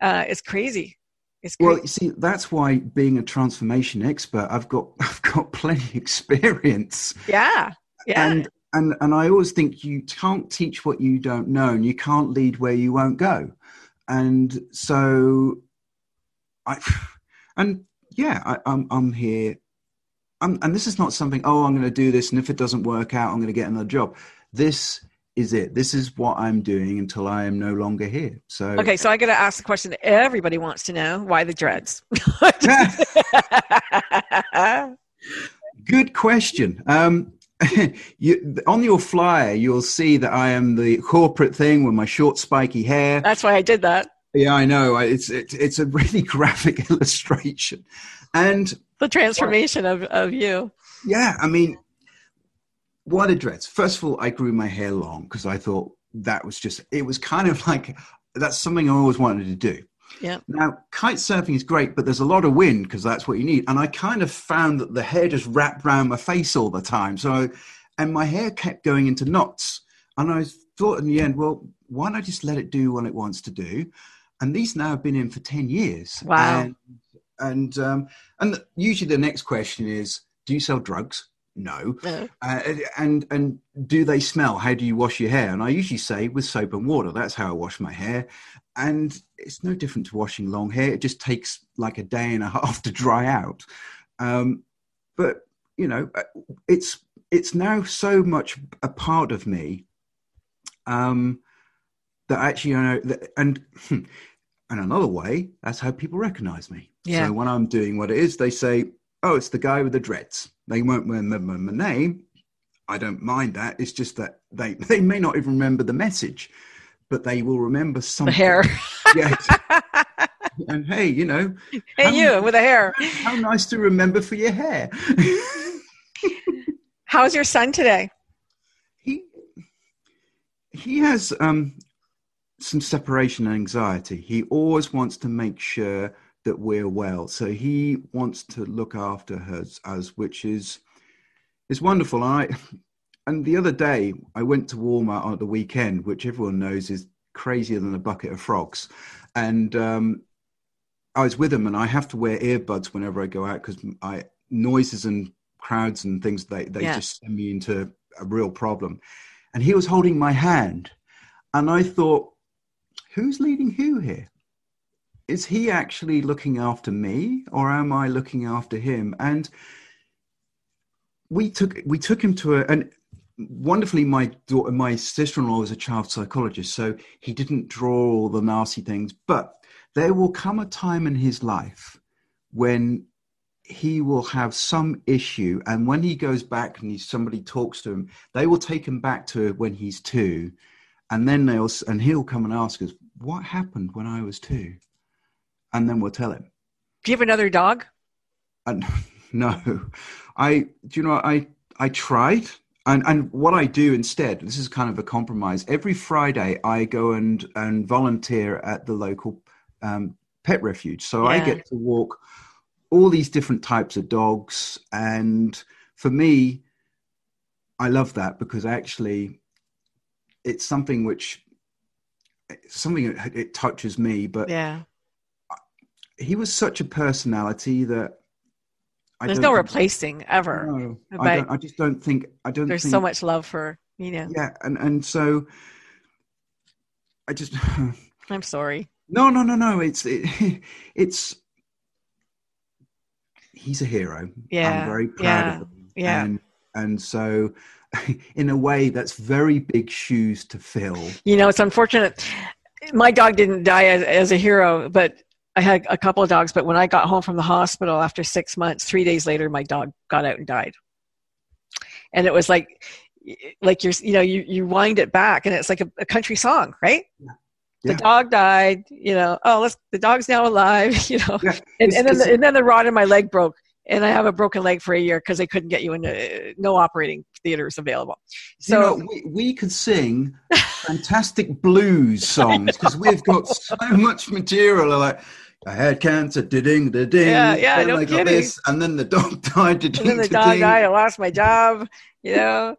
Uh, it's crazy. It's well, you see, that's why being a transformation expert, I've got I've got plenty of experience. yeah, yeah, And and and I always think you can't teach what you don't know, and you can't lead where you won't go. And so, I and yeah, I, I'm I'm here. I'm, and this is not something. Oh, I'm going to do this, and if it doesn't work out, I'm going to get another job. This is it. This is what I'm doing until I am no longer here. So Okay, so I got to ask the question that everybody wants to know: Why the dreads? Good question. Um, you, on your flyer, you'll see that I am the corporate thing with my short, spiky hair. That's why I did that. Yeah, I know. It's it's it's a really graphic illustration, and The transformation of of you. yeah, I mean, what a dress! First of all, I grew my hair long because I thought that was just. It was kind of like that's something I always wanted to do. Yeah. Now, kite surfing is great, but there's a lot of wind because that's what you need. And I kind of found that the hair just wrapped around my face all the time. So, and my hair kept going into knots. And I thought in the end, well, why not just let it do what it wants to do? And these now have been in for 10 years. Wow. And, and, um, and usually the next question is, do you sell drugs? No. Uh, Uh, and and do they smell? How do you wash your hair? And I usually say with soap and water. That's how I wash my hair. And it's no different to washing long hair. It just takes like a day and a half to dry out. Um, but you know, uh, it's it's now so much a part of me um, that actually I know that, and and another way that's how people recognize me. Yeah. So when I'm doing what it is, they say, "Oh, it's the guy with the dreads." They won't remember my name. I don't mind that. It's just that they they may not even remember the message, but they will remember The hair. Yes. and hey, you know, hey, how, you with the hair. how nice to remember for your hair. How's your son today? he he has um some separation anxiety. He always wants to make sure that we're well. So he wants to look after us us which is is wonderful. And i and the other day i went to walmart on the weekend which everyone knows is crazier than a bucket of frogs. And um i was with him and i have to wear earbuds whenever i go out because i noises and crowds and things they they Yeah. just send me into a real problem. And he was holding my hand. And i thought who's leading who here? Is he actually looking after me or am i looking after him? And we took we took him to a and wonderfully my daughter my sister-in-law is a child psychologist so he didn't draw all the nasty things. But there will come a time in his life when he will have some issue and when he goes back and he, somebody talks to him they will take him back to when he's two and then they'll and he'll come and ask us what happened when i was two? And then we'll tell him. Do you have another dog? and no. I do you know i i tried. And and what i do instead this is kind of a compromise. Every friday i go and and volunteer at the local um, pet refuge. So i get to walk all these different types of dogs. And for me i love that because actually it's something which something it touches me but Yeah. he was such a personality that I There's don't no think- replacing ever. No, I, I just don't think I don't. There's think, so much love for you know. Yeah, and and so I just I'm sorry. no no no no. It's it, it's he's a hero. Yeah, I'm very proud yeah, of him. yeah. and and so in a way that's very big shoes to fill. You know, it's unfortunate. My dog didn't die as, as a hero, but I had a couple of dogs. But when I got home from the hospital after six months, three days later, my dog got out and died. And it was like, like you're, you know, you, you wind it back, and it's like a, a country song, right? The Yeah. dog died. You know, oh, let's. The dog's now alive. You know, Yeah, and, and then the, and then the rod in my leg broke, and I have a broken leg for a year because they couldn't get you into no operating theaters available. So you know, we, we could sing fantastic blues songs because we've got so much material. Like, I had cancer, ding, ding, ding. Yeah, yeah, then no I got this, and then the dog died, ding, and then the dog died. I lost my job. You know,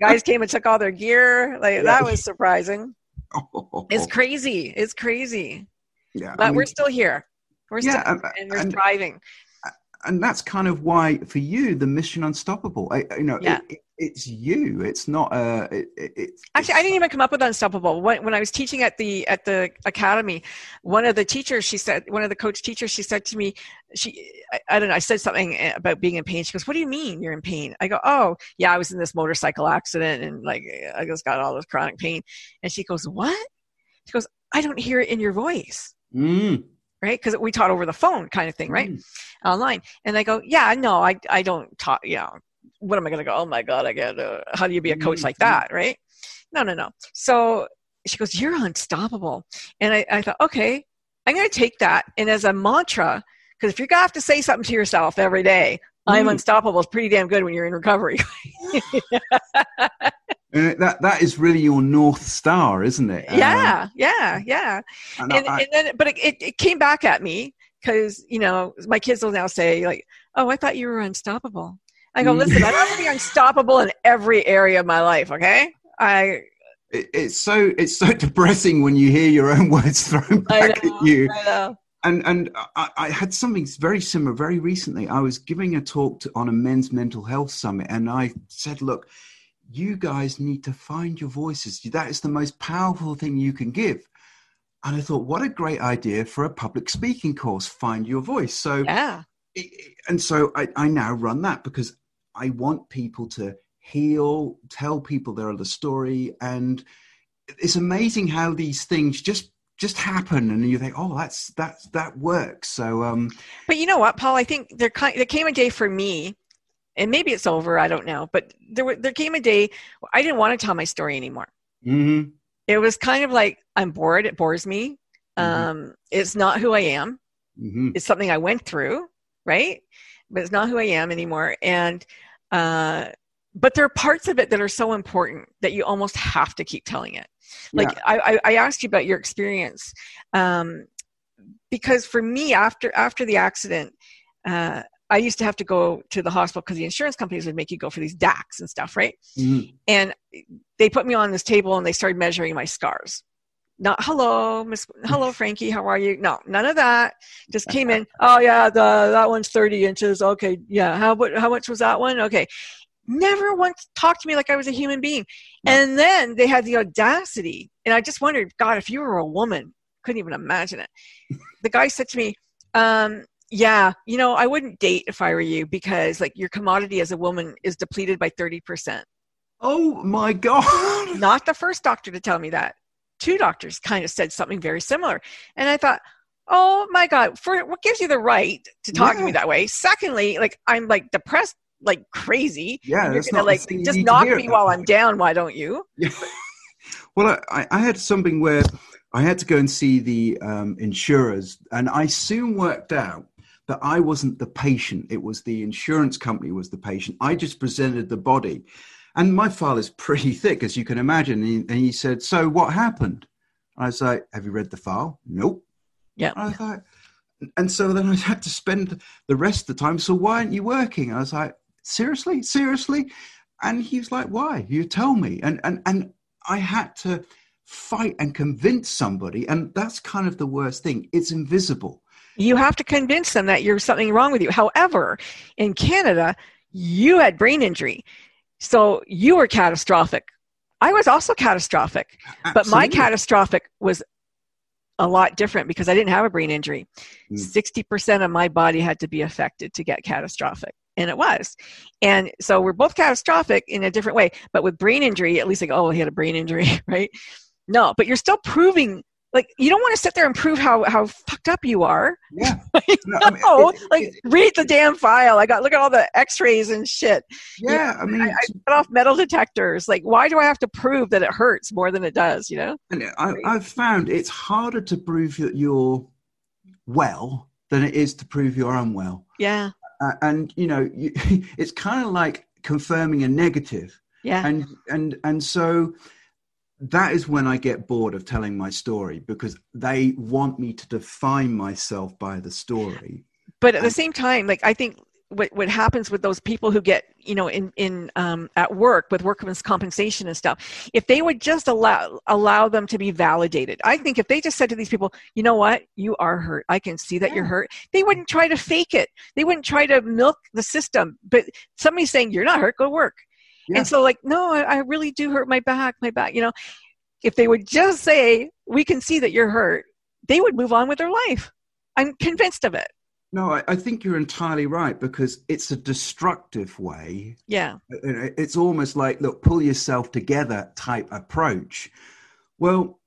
guys came and took all their gear. Like that was surprising. It's crazy. It's crazy. yeah, But I mean, we're still here. We're yeah, still and, and we're and, thriving. And that's kind of why for you the mission unstoppable. I, you know, Yeah. it, it, it's you. It's not a. It, it, it's, Actually, I didn't even come up with unstoppable. When, when I was teaching at the at the academy, one of the teachers, she said, one of the coach teachers, she said to me, she, I, I don't know, I said something about being in pain. She goes, "What do you mean you're in pain?" I go, "Oh, yeah, I was in this motorcycle accident and like I just got all this chronic pain." And she goes, "What?" She goes, "I don't hear it in your voice." Mm, right? Because we taught over the phone kind of thing, right? mm. Online. And they go, yeah, no, I, I don't talk, you know, what am I going to go? Oh my God, I get, uh, how do you be a coach like that? Right? No, no, no. So she goes, you're unstoppable. And I, I thought, okay, I'm going to take that. And as a mantra, because if you're going to have to say something to yourself every day, I'm Mm. unstoppable is pretty damn good when you're in recovery. And that that is really your north star, isn't it? Um, yeah, yeah, yeah. and and, I- and then but it, it, came back at me because you know my kids will now say like oh i thought you were unstoppable i go Mm. listen i'm going to be unstoppable in every area of my life okay i it's so it's so depressing when you hear your own words thrown I back know, at you. I know. And and I, I had something very similar very recently. I was giving a talk to, on a men's mental health summit, and I said, "Look, you guys need to find your voices. That is the most powerful thing you can give." And I thought, what a great idea for a public speaking course. Find your voice. So yeah it- and so I, I now run that because I want people to heal, tell people they're the story, and it's amazing how these things just just happen, and you think, oh, that's that's that works. So, um, But you know what, Paul? I think there there came a day for me, and maybe it's over. I don't know. But there were, there came a day where I didn't want to tell my story anymore. mhm, It was kind of like I'm bored. It bores me. Mhm. Um, it's not who I am. mhm. It's something I went through, right? But it's not who I am anymore. And uh, but there are parts of it that are so important that you almost have to keep telling it. Like Yeah. I, I, I asked you about your experience um, because for me, after after the accident, uh, I used to have to go to the hospital because the insurance companies would make you go for these DACs and stuff, right? Mhm. and they put me on this table and they started measuring my scars. Not hello miss hello frankie how are you? No none of that. Just came in oh yeah the that one's 30 inches. Okay yeah how how much was that one? Okay. Never once talked to me like i was a human being. No. and then they had the audacity and i just wondered god if you were a woman couldn't even imagine it. The guy said to me um yeah you know i wouldn't date if i were you because like your commodity as a woman is depleted by 30% Oh my god! not the first doctor to tell me that. Two doctors kind of said something very similar. And I thought, oh my God, for what gives you the right to talk to me that way? Secondly, like I'm like depressed like crazy. Yeah, you're gonna like just knock me while I'm down, why don't you? Yeah. well, I, I had something where I had to go and see the um, insurers, and I soon worked out that I wasn't the patient. It was the insurance company was the patient. I just presented the body, and my file is pretty thick, as you can imagine. And he, and he said, "So what happened?" I was like, "Have you read the file?" Nope. Yeah. I was like, and so then I had to spend the rest of the time. So why aren't you working? I was like, seriously, seriously, and he was like, why? You tell me. And and and I had to fight and convince somebody, and that's kind of the worst thing. It's invisible. You have to convince them that you're something wrong with you. However, in Canada, you had brain injury. So you were catastrophic. I was also catastrophic. But my catastrophic was a lot different because I didn't have a brain injury. Mm. 60% of my body had to be affected to get catastrophic. And it was. And so we're both catastrophic in a different way. But with brain injury, at least like, oh, he had a brain injury, right? No, but you're still proving, like, you don't want to sit there and prove how, how fucked up you are. yeah. Like, No, I mean, no, it- like, it- read the damn file. I got, look at all the x rays and shit. yeah. I mean, I, I cut off metal detectors. Like, why do I have to prove that it hurts more than it does, you know? and I, I've found it's harder to prove that you're well than it is to prove you're unwell. Yeah. Uh, and you know, you, it's kind of like confirming a negative. Yeah. and and and so that is when i get bored of telling my story because they want me to define myself by the story. But at the same time like i think what, what happens with those people who get you know in in um, at work with workman's compensation and stuff if they would just allow allow them to be validated i think if they just said to these people you know what? You are hurt. I can see that you're hurt they wouldn't try to fake it. They wouldn't try to milk the system. But somebody's saying you're not hurt. Go work Yeah. and so like no I, I really do hurt my back my back you know. If they would just say we can see that you're hurt they would move on with their life. I'm convinced of it. No I, I think you're entirely right because it's a destructive way. Yeah. It's almost like look pull yourself together type approach. Well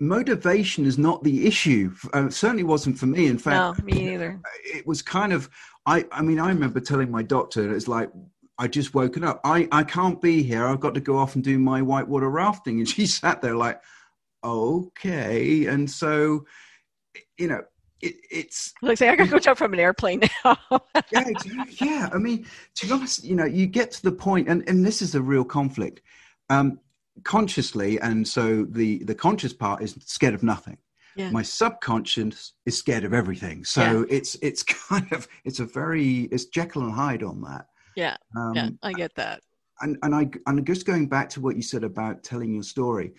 motivation is not the issue. Uh, certainly wasn't for me. In fact, no me neither. it was kind of i i mean i remember telling my doctor it's like i just woken up i i can't be here i've got to go off and do my whitewater rafting and she sat there like okay and so you know it, it's Like say, I gotta go jump from an airplane now. yeah, yeah. I mean, to be honest, you know, you get to the point, and, and this is a real conflict, um, consciously, and so the the conscious part is scared of nothing. Yeah. My subconscious is scared of everything. So it's it's kind of it's a very it's Jekyll and Hyde on that. Yeah, Um, yeah, I get that. and and I and just going back to what you said about telling your story,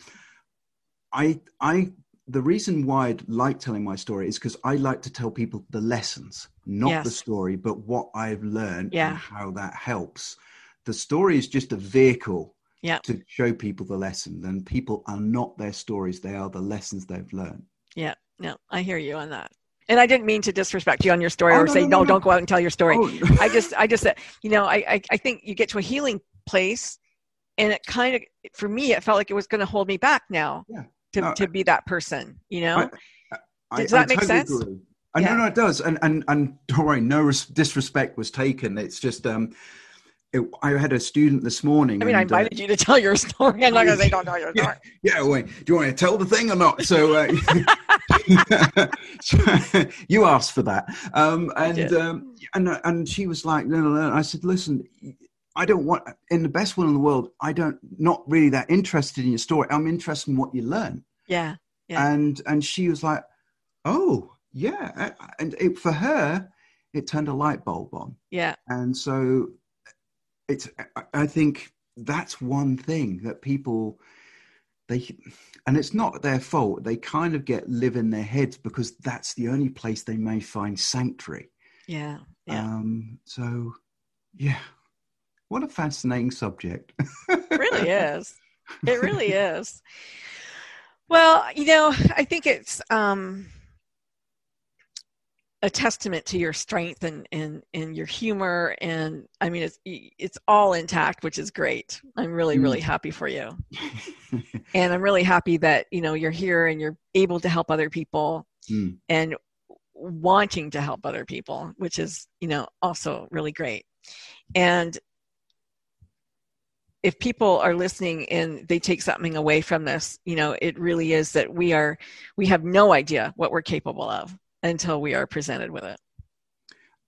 I I the reason why I like telling my story is because I like to tell people the lessons, not the story, but what I've learned Yeah. and how that helps. The story is just a vehicle Yeah. to show people the lesson, and people are not their stories; they are the lessons they've learned. Yeah, no, I hear you on that. And I didn't mean to disrespect you on your story Oh, or no, say no, no, no, no. don't go out and tell your story. Oh, I just, I just, said, you know, I, I, I think you get to a healing place and it kind of for me it felt like it was going to hold me back now Yeah. to, No, to be that person you know I, Does that make sense? Agree. I Yeah. know, no, it does, and and and don't worry, no res- disrespect was taken. It's just, um, it, I had a student this morning. i mean i and, uh, invited you to tell your story i'm not going to say don't tell your story yeah, wait, do you want to tell the thing or not? So, uh, so you asked for that, um, and um, and and she was like, no, no, no. I said, listen, I don't want in the best will in the world. I don't not really that interested in your story. I'm interested in what you learn. yeah Yeah. And and she was like, oh yeah, and it, for her, it turned a light bulb on yeah and so it's I- i think that's one thing that people they and it's not their fault. They kind of get live in their heads because that's the only place they may find sanctuary. Yeah yeah. Um so yeah. What a fascinating subject. It really is. It really is. Well you know i think it's um a testament to your strength and and and your humor and i mean it's it's all intact which is great i'm really Mm. really happy for you and i'm really happy that you know you're here and you're able to help other people Mm. and wanting to help other people which is you know also really great and if people are listening and they take something away from this you know it really is that we are we have no idea what we're capable of until we are presented with it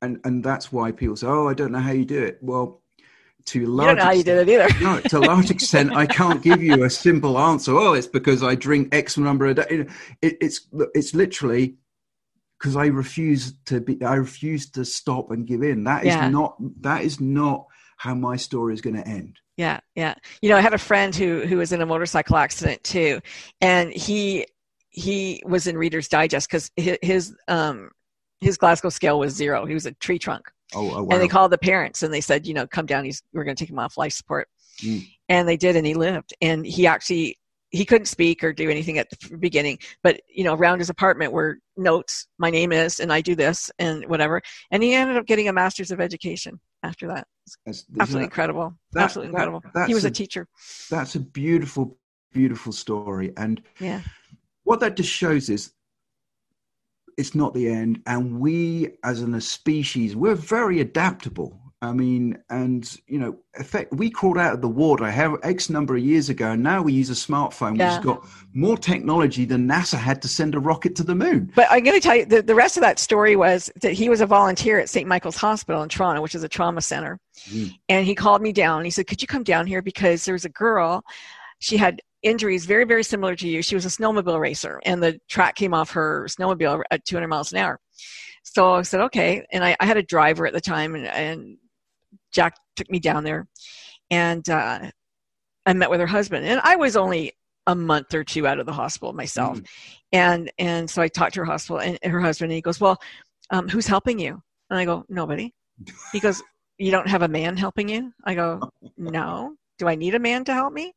and and that's why people say oh i don't know how you do it well to a you large don't know how you extent- did it either no, to a large extent, I can't give you a simple answer. Oh, it's because I drink X number a day. It, it's it's literally because I refuse to be. I refuse to stop and give in. That is Yeah. not. That is not how my story is going to end. Yeah, yeah. You know, I had a friend who who was in a motorcycle accident too, and he he was in Reader's Digest because his, his um his Glasgow scale was zero. He was a tree trunk, Oh, oh wow. and they called the parents and they said, you know, come down. He's we're going to take him off life support, Mm. and they did, and he lived. And he actually he couldn't speak or do anything at the beginning, but you know, around his apartment were notes. My name is, and I do this, and whatever. And he ended up getting a master's of education after that. That's- Absolutely that- incredible. that- Absolutely that- incredible. he was a a- teacher. that's a beautiful, beautiful story. And Yeah. What that just shows is it's not the end and we as an, a species we're very adaptable i mean and you know effect, we crawled out of the water x number of years ago and now we use a smartphone which Yeah. has got more technology than nasa had to send a rocket to the moon But I'm going to tell you the, the rest of that story was that he was a volunteer at St. Michael's Hospital in Toronto, which is a trauma center. Mm. And he called me down. And He said, Could you come down here? Because there was a girl, she had injuries very, very similar to you. She was a snowmobile racer, and the track came off her snowmobile at 200 miles an hour. So I said, Okay. And I, I had a driver at the time, and, and Jack took me down there. And uh, I met with her husband. And I was only a month or two out of the hospital myself Mm. and and so i talked to her hospital and, and her husband and he goes well um, who's helping you and i go nobody he goes you don't have a man helping you i go no do i need a man to help me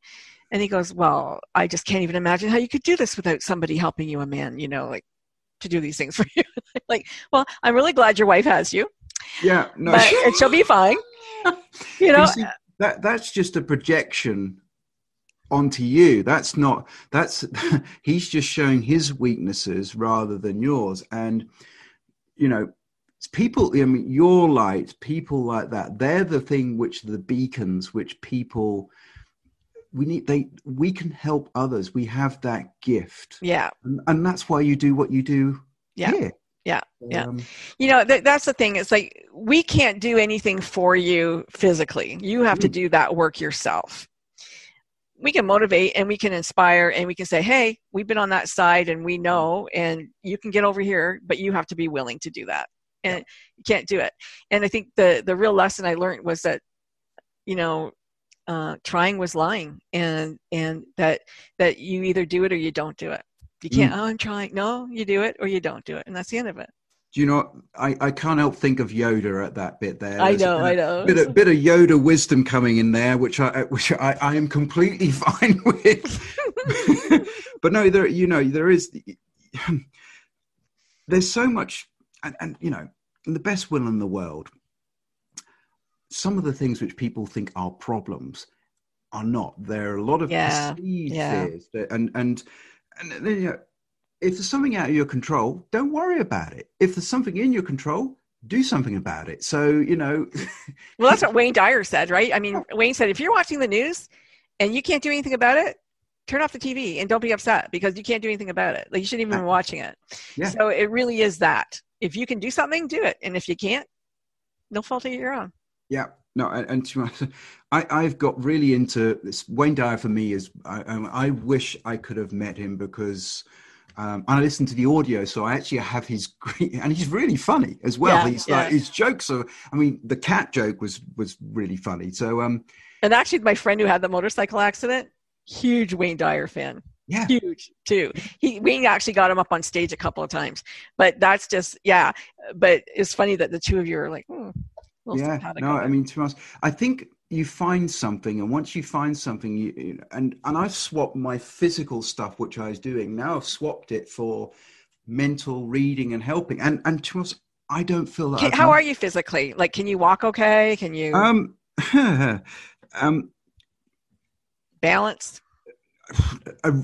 and he goes well i just can't even imagine how you could do this without somebody helping you a man you know like to do these things for you. Like well i'm really glad your wife has you. Yeah no but and she'll be fine. You know You see, that that's just a projection onto you. That's not that's he's just showing his weaknesses rather than yours. And you know people i mean your light people like that they're the thing which the beacons which people we need they we can help others. We have that gift. Yeah. And, and that's why you do what you do Yeah. here. Yeah. Yeah. Um, you know th- that's the thing. It's like we can't do anything for you physically. You have to Mm. do that work yourself. We can motivate and we can inspire and we can say hey we've been on that side and we know and you can get over here but you have to be willing to do that. And you can't do it. And i think the the real lesson i learned was that you know uh, trying was lying and and that that you either do it or you don't do it. You can't oh i'm trying no you do it or you don't do it and that's the end of it. Do you know I, I can't help think of yoda at that bit there. I There's a know, bit I know. bit of, bit of Yoda wisdom coming in there, which I which I, I am completely fine with. but no, there you know there is there's so much, and, and you know, the best will in the world, some of the things which people think are problems are not. There are a lot of Yeah, perceived yeah. fears, that, and and and then, you know, if there's something out of your control, don't worry about it. If there's something in your control, do something about it. So you know, Well, that's what Wayne Dyer said, right? I mean, Wayne said if you're watching the news and you can't do anything about it, turn off the TV and don't be upset because you can't do anything about it. Like you shouldn't even be watching it. Yeah. So it really is that. If you can do something, do it. And if you can't, no fault of your own. Yeah, no, and, and to, I, I've got really into this. Wayne Dyer for me is. I, um, I wish I could have met him because um, I listened to the audio, so I actually have his great, and he's really funny as well. Yeah, he's yeah. like his jokes are. I mean, the cat joke was was really funny. So um, And actually, my friend who had the motorcycle accident, huge Wayne Dyer fan. yeah, huge too. He Wayne actually got him up on stage a couple of times, but that's just yeah. But it's funny that the two of you are like, hmm, yeah. No. I mean, to honest, I think you find something, and once you find something, you, you and and I've swapped my physical stuff, which I was doing. Now I've swapped it for mental reading and helping, and and to honest, I don't feel that. Can- how done- are you physically? Like, can you walk okay? Can you Um, um, balance? a,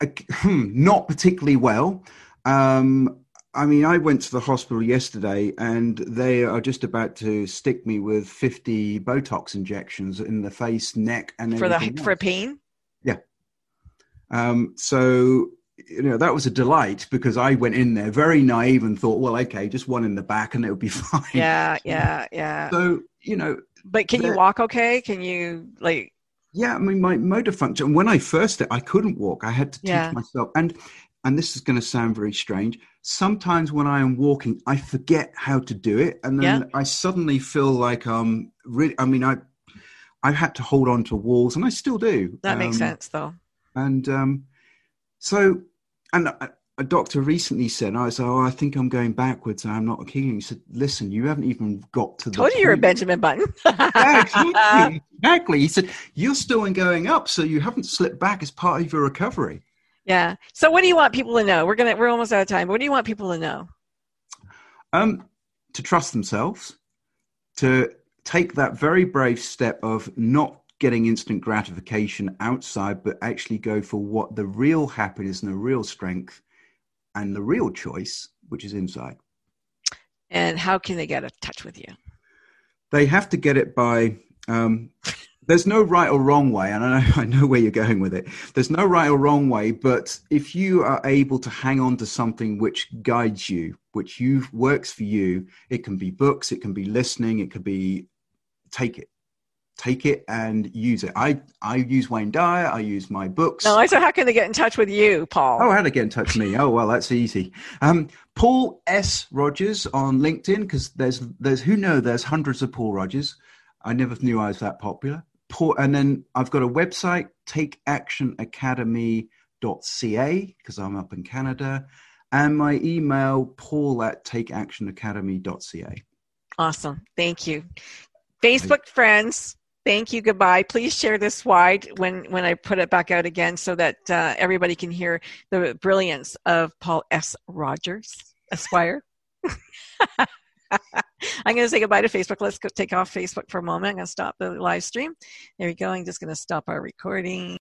a, hmm, not particularly well. Um, I mean, I went to the hospital yesterday, and they are just about to stick me with fifty Botox injections in the face, neck, and For the everything for pain? Yeah. Um, so you know that was a delight because I went in there very naive and thought, well, okay, just one in the back, and it would be fine. Yeah, yeah, yeah. So you know, But can you walk okay? Can you like? Yeah, I mean, my motor function. When I first, I couldn't walk. I had to teach Yeah. myself, and and this is going to sound very strange. Sometimes when I am walking, I forget how to do it, and then I suddenly feel like um, really. I mean, I I've had to hold on to walls, and I still do. That makes Um, sense though. And um, so, and a, a doctor recently said, "I said, oh, I think I'm going backwards. and I'm not keen." He said, "Listen, you haven't even got to the." Told you you're a. Benjamin Button. Yeah, exactly. exactly. He said, You're still in going up, so you haven't slipped back as part of your recovery. Yeah. So what do you want people to know? We're gonna we're almost out of time. What do you want people to know? Um, to trust themselves, to take that very brave step of not getting instant gratification outside, but actually go for what the real happiness and the real strength and the real choice, which is inside. And how can they get in touch with you? They have to get it by. Um, there's no right or wrong way, and I know, I know where you're going with it. There's no right or wrong way, but if you are able to hang on to something which guides you, which you works for you, it can be books, it can be listening, it could be take it, take it and use it. I I use Wayne Dyer, I use my books. No, I said how can they get in touch with you, Paul? Oh, how to get in touch with me? Oh, well, that's easy. Um, Paul S. Rogers on LinkedIn because there's there's who know there's hundreds of Paul Rogers. I never knew I was that popular. And then I've got a website, takeactionacademy.ca because I'm up in Canada, and my email paul at takeactionacademy.ca. Awesome. Thank you. Facebook friends, thank you. Goodbye. Please share this wide when, when I put it back out again so that uh, everybody can hear the brilliance of Paul S. Rogers, Esquire. I'm going to say goodbye to Facebook. Let's go take off Facebook for a moment. I'm going to stop the live stream. There we go. I'm just going to stop our recording.